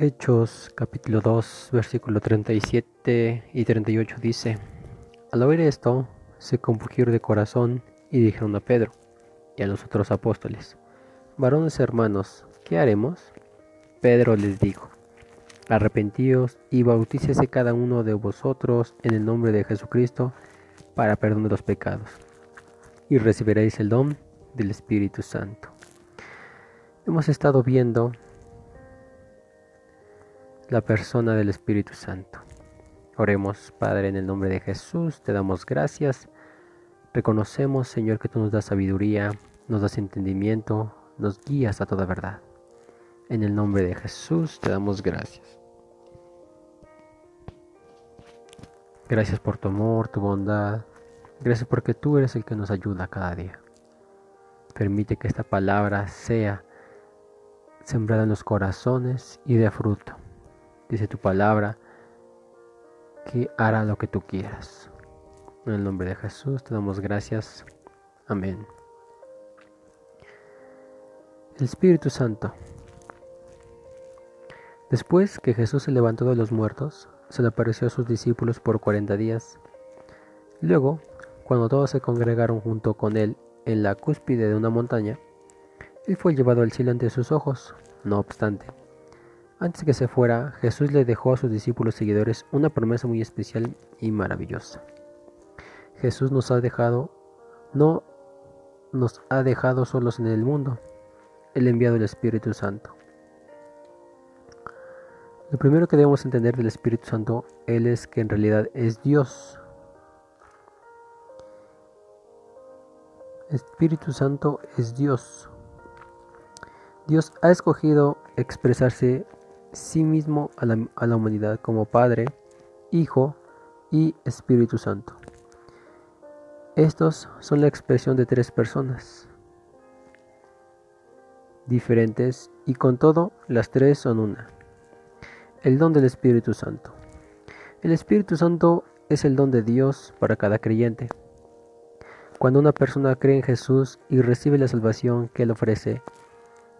Hechos capítulo 2 versículo 37 y 38 dice, Al oír esto, se compugieron de corazón y dijeron a Pedro y a los otros apóstoles, Varones hermanos, ¿qué haremos? Pedro les dijo, Arrepentíos y bautícese cada uno de vosotros en el nombre de Jesucristo para perdón de los pecados, y recibiréis el don del Espíritu Santo. Hemos estado viendo la persona del Espíritu Santo. Oremos, Padre, en el nombre de Jesús, te damos gracias. Reconocemos, Señor, que tú nos das sabiduría, nos das entendimiento, nos guías a toda verdad. En el nombre de Jesús te damos gracias. Gracias por tu amor, tu bondad. Gracias porque tú eres el que nos ayuda cada día. Permite que esta palabra sea sembrada en los corazones y de fruto dice tu palabra, que hará lo que tú quieras. En el nombre de Jesús te damos gracias. Amén. El Espíritu Santo. Después que Jesús se levantó de los muertos, se le apareció a sus discípulos por cuarenta días. Luego, cuando todos se congregaron junto con él en la cúspide de una montaña, él fue llevado al cielo ante sus ojos. No obstante, antes que se fuera, Jesús le dejó a sus discípulos seguidores una promesa muy especial y maravillosa. Jesús nos ha dejado, no nos ha dejado solos en el mundo, ha enviado el Espíritu Santo. Lo primero que debemos entender del Espíritu Santo, Él es que en realidad es Dios. Espíritu Santo es Dios. Dios ha escogido expresarse sí mismo a la, humanidad como Padre, Hijo y Espíritu Santo. Estos son la expresión de tres personas diferentes y con todo las tres son una. El don del Espíritu Santo. El Espíritu Santo es el don de Dios para cada creyente. Cuando una persona cree en Jesús y recibe la salvación que Él ofrece,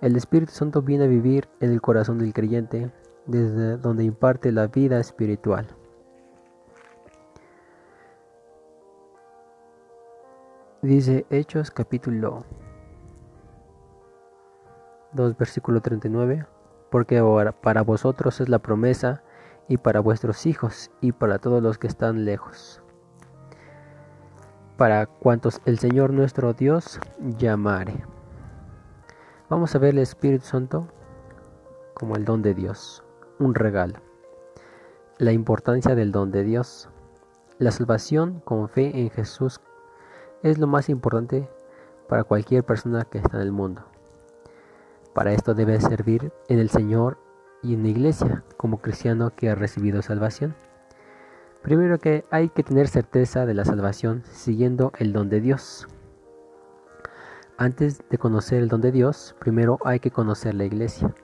el Espíritu Santo viene a vivir en el corazón del creyente, desde donde imparte la vida espiritual. Dice Hechos capítulo 2 versículo 39, porque ahora para vosotros es la promesa y para vuestros hijos y para todos los que están lejos, para cuantos el Señor nuestro Dios llamare. Vamos a ver el Espíritu Santo como el don de Dios, un regalo. La importancia del don de Dios. La salvación con fe en Jesús es lo más importante para cualquier persona que está en el mundo. Para esto debe servir en el Señor y en la iglesia como cristiano que ha recibido salvación. Primero que hay que tener certeza de la salvación siguiendo el don de Dios. Antes de conocer el don de Dios, primero hay que conocer la iglesia.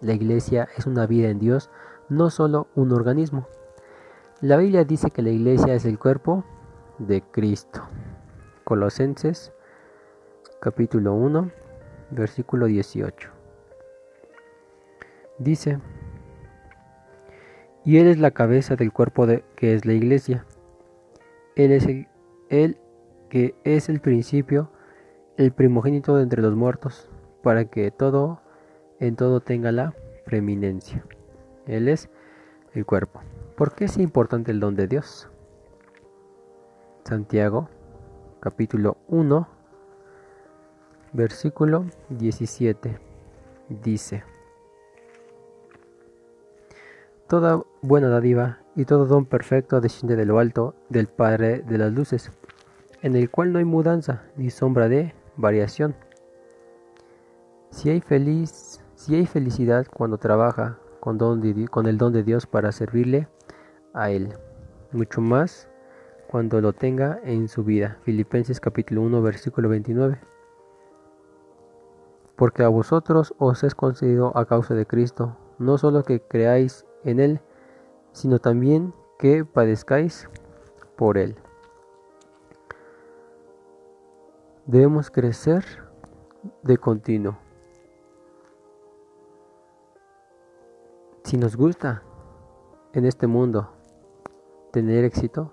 La iglesia es una vida en Dios, no solo un organismo. La Biblia dice que la iglesia es el cuerpo de Cristo. Colosenses capítulo 1, versículo 18. Dice, y Él es la cabeza del cuerpo de, que es la iglesia. Él es el, que es el principio el primogénito de entre los muertos, para que todo en todo tenga la preeminencia. Él es el cuerpo. ¿Por qué es importante el don de Dios? Santiago, capítulo 1, versículo 17, dice, Toda buena dádiva y todo don perfecto desciende de lo alto del Padre de las luces, en el cual no hay mudanza ni sombra de variación. Si hay, feliz, si hay felicidad cuando trabaja con, con el don de Dios para servirle a Él, mucho más cuando lo tenga en su vida. Filipenses capítulo 1 versículo 29. Porque a vosotros os es concedido a causa de Cristo, no solo que creáis en Él, sino también que padezcáis por Él. Debemos crecer de continuo. Si nos gusta en este mundo tener éxito,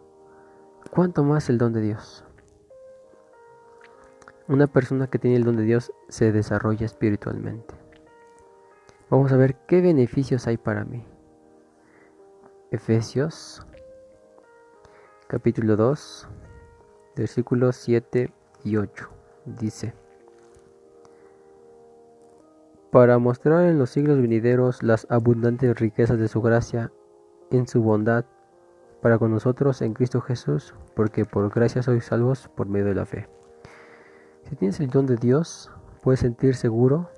¿cuánto más el don de Dios? Una persona que tiene el don de Dios se desarrolla espiritualmente. Vamos a ver qué beneficios hay para mí. Efesios capítulo 2, versículos 7 y 8. Dice, para mostrar en los siglos venideros las abundantes riquezas de su gracia en su bondad para con nosotros en Cristo Jesús, porque por gracia sois salvos por medio de la fe. Si tienes el don de Dios, puedes sentir seguro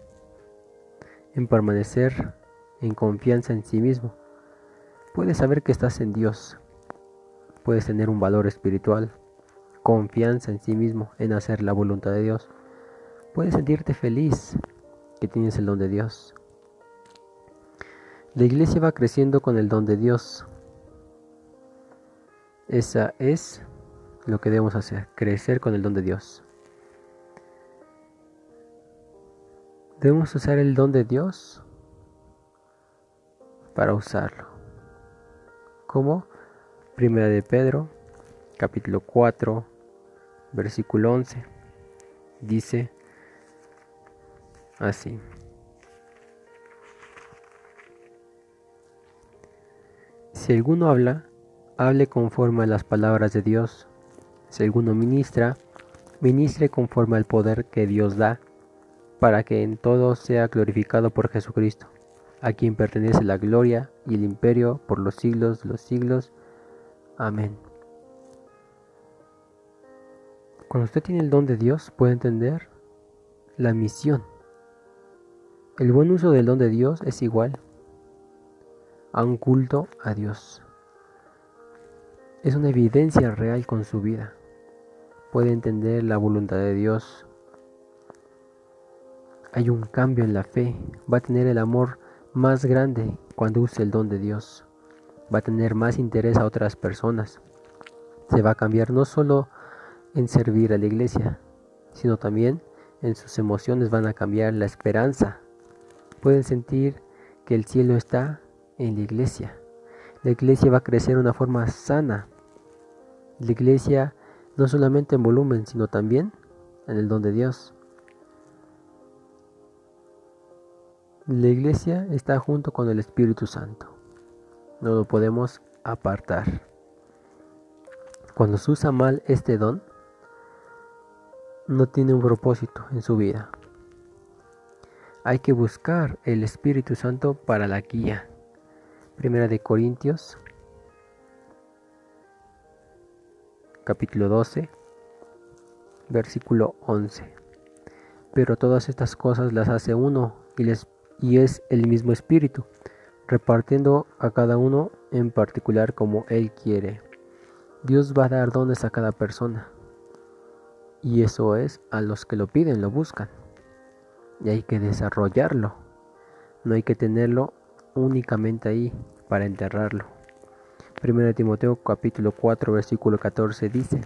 en permanecer en confianza en sí mismo. Puedes saber que estás en Dios. Puedes tener un valor espiritual, confianza en sí mismo, en hacer la voluntad de Dios. Puedes sentirte feliz que tienes el don de Dios. La iglesia va creciendo con el don de Dios. Esa es lo que debemos hacer, crecer con el don de Dios. Debemos usar el don de Dios para usarlo. Como Primera de Pedro, capítulo 4, versículo 11. Dice así. Si alguno habla, hable conforme a las palabras de Dios. Si alguno ministra, ministre conforme al poder que Dios da para que en todo sea glorificado por Jesucristo, a quien pertenece la gloria y el imperio por los siglos de los siglos. Amén. Cuando usted tiene el don de Dios, puede entender la misión. El buen uso del don de Dios es igual a un culto a Dios. Es una evidencia real con su vida. Puede entender la voluntad de Dios, hay un cambio en la fe, va a tener el amor más grande cuando use el don de Dios, va a tener más interés a otras personas, se va a cambiar no solo en servir a la iglesia, sino también en sus emociones van a cambiar la esperanza. Pueden sentir que el cielo está en la iglesia. La iglesia va a crecer de una forma sana. La iglesia no solamente en volumen, sino también en el don de Dios. La iglesia está junto con el Espíritu Santo. No lo podemos apartar. Cuando se usa mal este don, no tiene un propósito en su vida. Hay que buscar el Espíritu Santo para la guía. Primera de Corintios, capítulo 12, versículo 11. Pero todas estas cosas las hace uno y les y es el mismo espíritu, repartiendo a cada uno en particular como Él quiere. Dios va a dar dones a cada persona. Y eso es a los que lo piden, lo buscan. Y hay que desarrollarlo. No hay que tenerlo únicamente ahí para enterrarlo. 1 Timoteo capítulo 4 versículo 14 dice,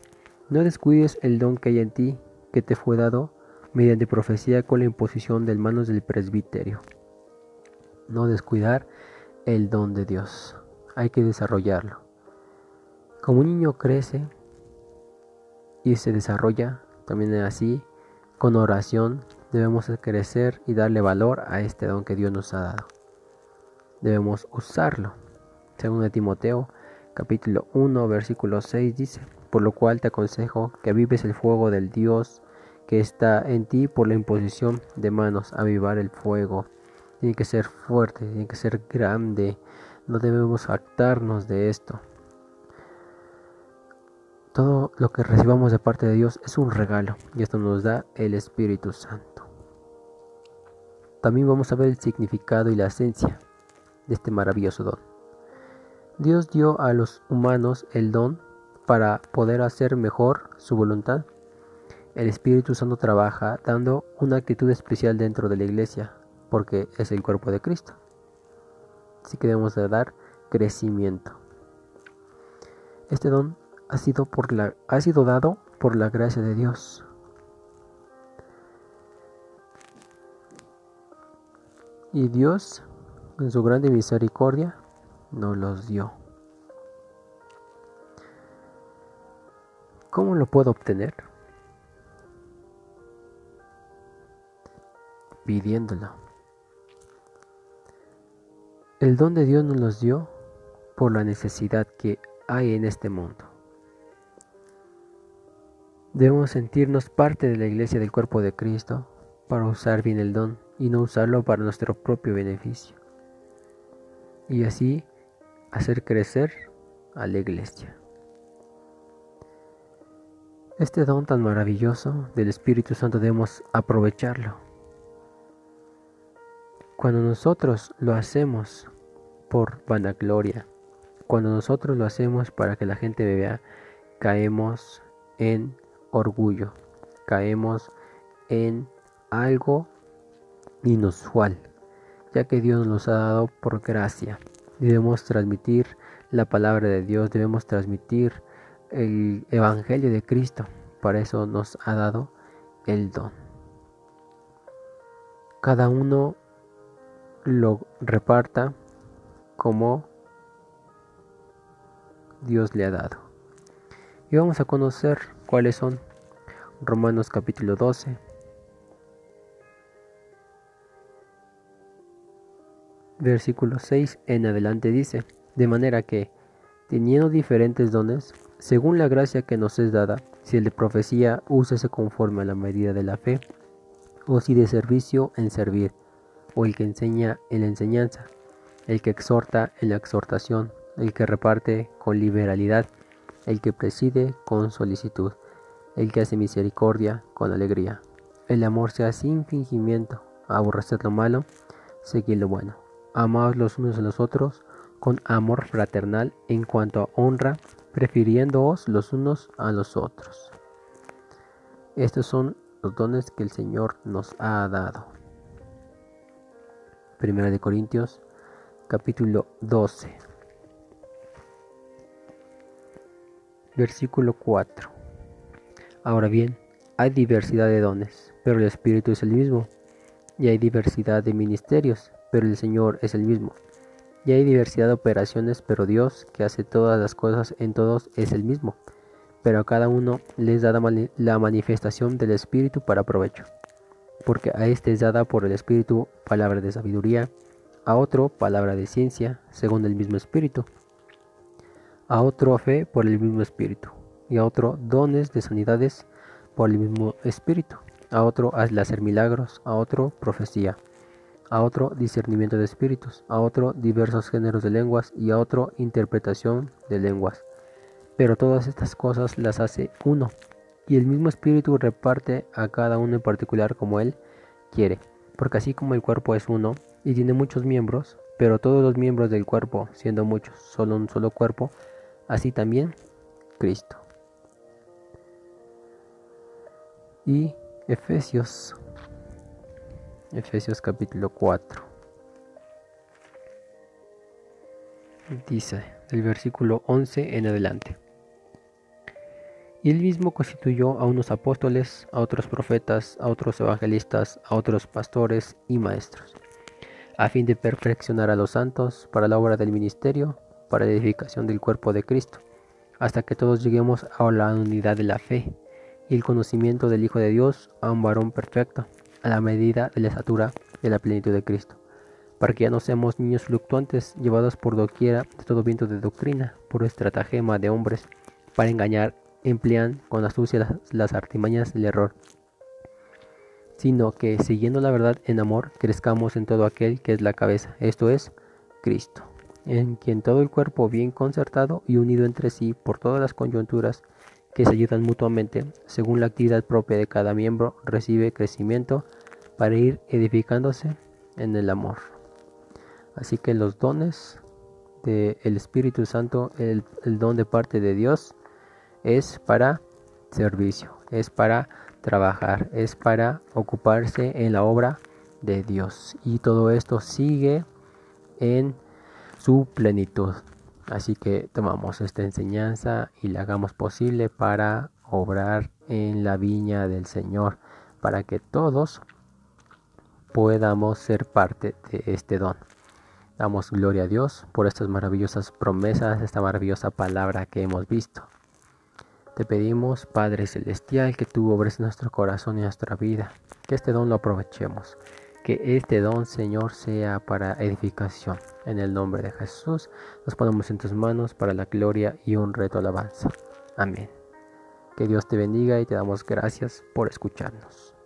No descuides el don que hay en ti, que te fue dado mediante profecía con la imposición de manos del presbiterio no descuidar el don de Dios. Hay que desarrollarlo. Como un niño crece y se desarrolla, también así, con oración debemos crecer y darle valor a este don que Dios nos ha dado. Debemos usarlo. Según de Timoteo, capítulo 1, versículo 6 dice, por lo cual te aconsejo que vives el fuego del Dios que está en ti por la imposición de manos, avivar el fuego tiene que ser fuerte, tiene que ser grande. No debemos actarnos de esto. Todo lo que recibamos de parte de Dios es un regalo y esto nos da el Espíritu Santo. También vamos a ver el significado y la esencia de este maravilloso don. Dios dio a los humanos el don para poder hacer mejor su voluntad. El Espíritu Santo trabaja dando una actitud especial dentro de la iglesia porque es el cuerpo de Cristo. Así que debemos de dar crecimiento. Este don ha sido, por la, ha sido dado por la gracia de Dios. Y Dios en su grande misericordia, nos los dio. ¿Cómo lo puedo obtener? Pidiéndolo. El don de Dios nos los dio por la necesidad que hay en este mundo. Debemos sentirnos parte de la iglesia del cuerpo de Cristo para usar bien el don y no usarlo para nuestro propio beneficio. Y así hacer crecer a la iglesia. Este don tan maravilloso del Espíritu Santo debemos aprovecharlo. Cuando nosotros lo hacemos por vanagloria, cuando nosotros lo hacemos para que la gente vea, caemos en orgullo, caemos en algo inusual, ya que Dios nos ha dado por gracia. Debemos transmitir la palabra de Dios, debemos transmitir el Evangelio de Cristo. Para eso nos ha dado el don. Cada uno lo reparta como Dios le ha dado. Y vamos a conocer cuáles son. Romanos capítulo 12. Versículo 6 en adelante dice, de manera que, teniendo diferentes dones, según la gracia que nos es dada, si el de profecía, úsese conforme a la medida de la fe, o si de servicio en servir, o el que enseña en la enseñanza, el que exhorta en la exhortación, el que reparte con liberalidad, el que preside con solicitud, el que hace misericordia con alegría. El amor sea sin fingimiento, aborrecer lo malo, seguir lo bueno. Amaos los unos a los otros con amor fraternal en cuanto a honra, prefiriéndoos los unos a los otros. Estos son los dones que el Señor nos ha dado. Primera de Corintios capítulo 12 versículo 4 Ahora bien, hay diversidad de dones, pero el Espíritu es el mismo, y hay diversidad de ministerios, pero el Señor es el mismo. Y hay diversidad de operaciones, pero Dios, que hace todas las cosas en todos, es el mismo. Pero a cada uno les da la manifestación del Espíritu para provecho. Porque a este es dada por el Espíritu palabra de sabiduría, a otro palabra de ciencia, según el mismo Espíritu, a otro fe por el mismo Espíritu, y a otro dones de sanidades por el mismo Espíritu, a otro hazle hacer milagros, a otro profecía a otro discernimiento de espíritus, a otro diversos géneros de lenguas y a otro interpretación de lenguas. Pero todas estas cosas las hace uno, y el mismo espíritu reparte a cada uno en particular como él quiere, porque así como el cuerpo es uno y tiene muchos miembros, pero todos los miembros del cuerpo, siendo muchos, solo un solo cuerpo, así también Cristo. Y Efesios Efesios capítulo 4. Dice el versículo 11 en adelante. Y él mismo constituyó a unos apóstoles, a otros profetas, a otros evangelistas, a otros pastores y maestros, a fin de perfeccionar a los santos para la obra del ministerio, para la edificación del cuerpo de Cristo, hasta que todos lleguemos a la unidad de la fe y el conocimiento del Hijo de Dios, a un varón perfecto a la medida de la estatura de la plenitud de Cristo, para que ya no seamos niños fluctuantes llevados por doquiera de todo viento de doctrina, por estratagema de hombres, para engañar, emplean con astucia las, las artimañas del error, sino que siguiendo la verdad en amor, crezcamos en todo aquel que es la cabeza, esto es, Cristo, en quien todo el cuerpo bien concertado y unido entre sí por todas las coyunturas, que se ayudan mutuamente según la actividad propia de cada miembro, recibe crecimiento para ir edificándose en el amor. Así que los dones del Espíritu Santo, el, el don de parte de Dios, es para servicio, es para trabajar, es para ocuparse en la obra de Dios. Y todo esto sigue en su plenitud. Así que tomamos esta enseñanza y la hagamos posible para obrar en la viña del Señor, para que todos podamos ser parte de este don. Damos gloria a Dios por estas maravillosas promesas, esta maravillosa palabra que hemos visto. Te pedimos, Padre Celestial, que tú obres nuestro corazón y nuestra vida, que este don lo aprovechemos, que este don, Señor, sea para edificación. En el nombre de Jesús, nos ponemos en tus manos para la gloria y un reto alabanza. Amén. Que Dios te bendiga y te damos gracias por escucharnos.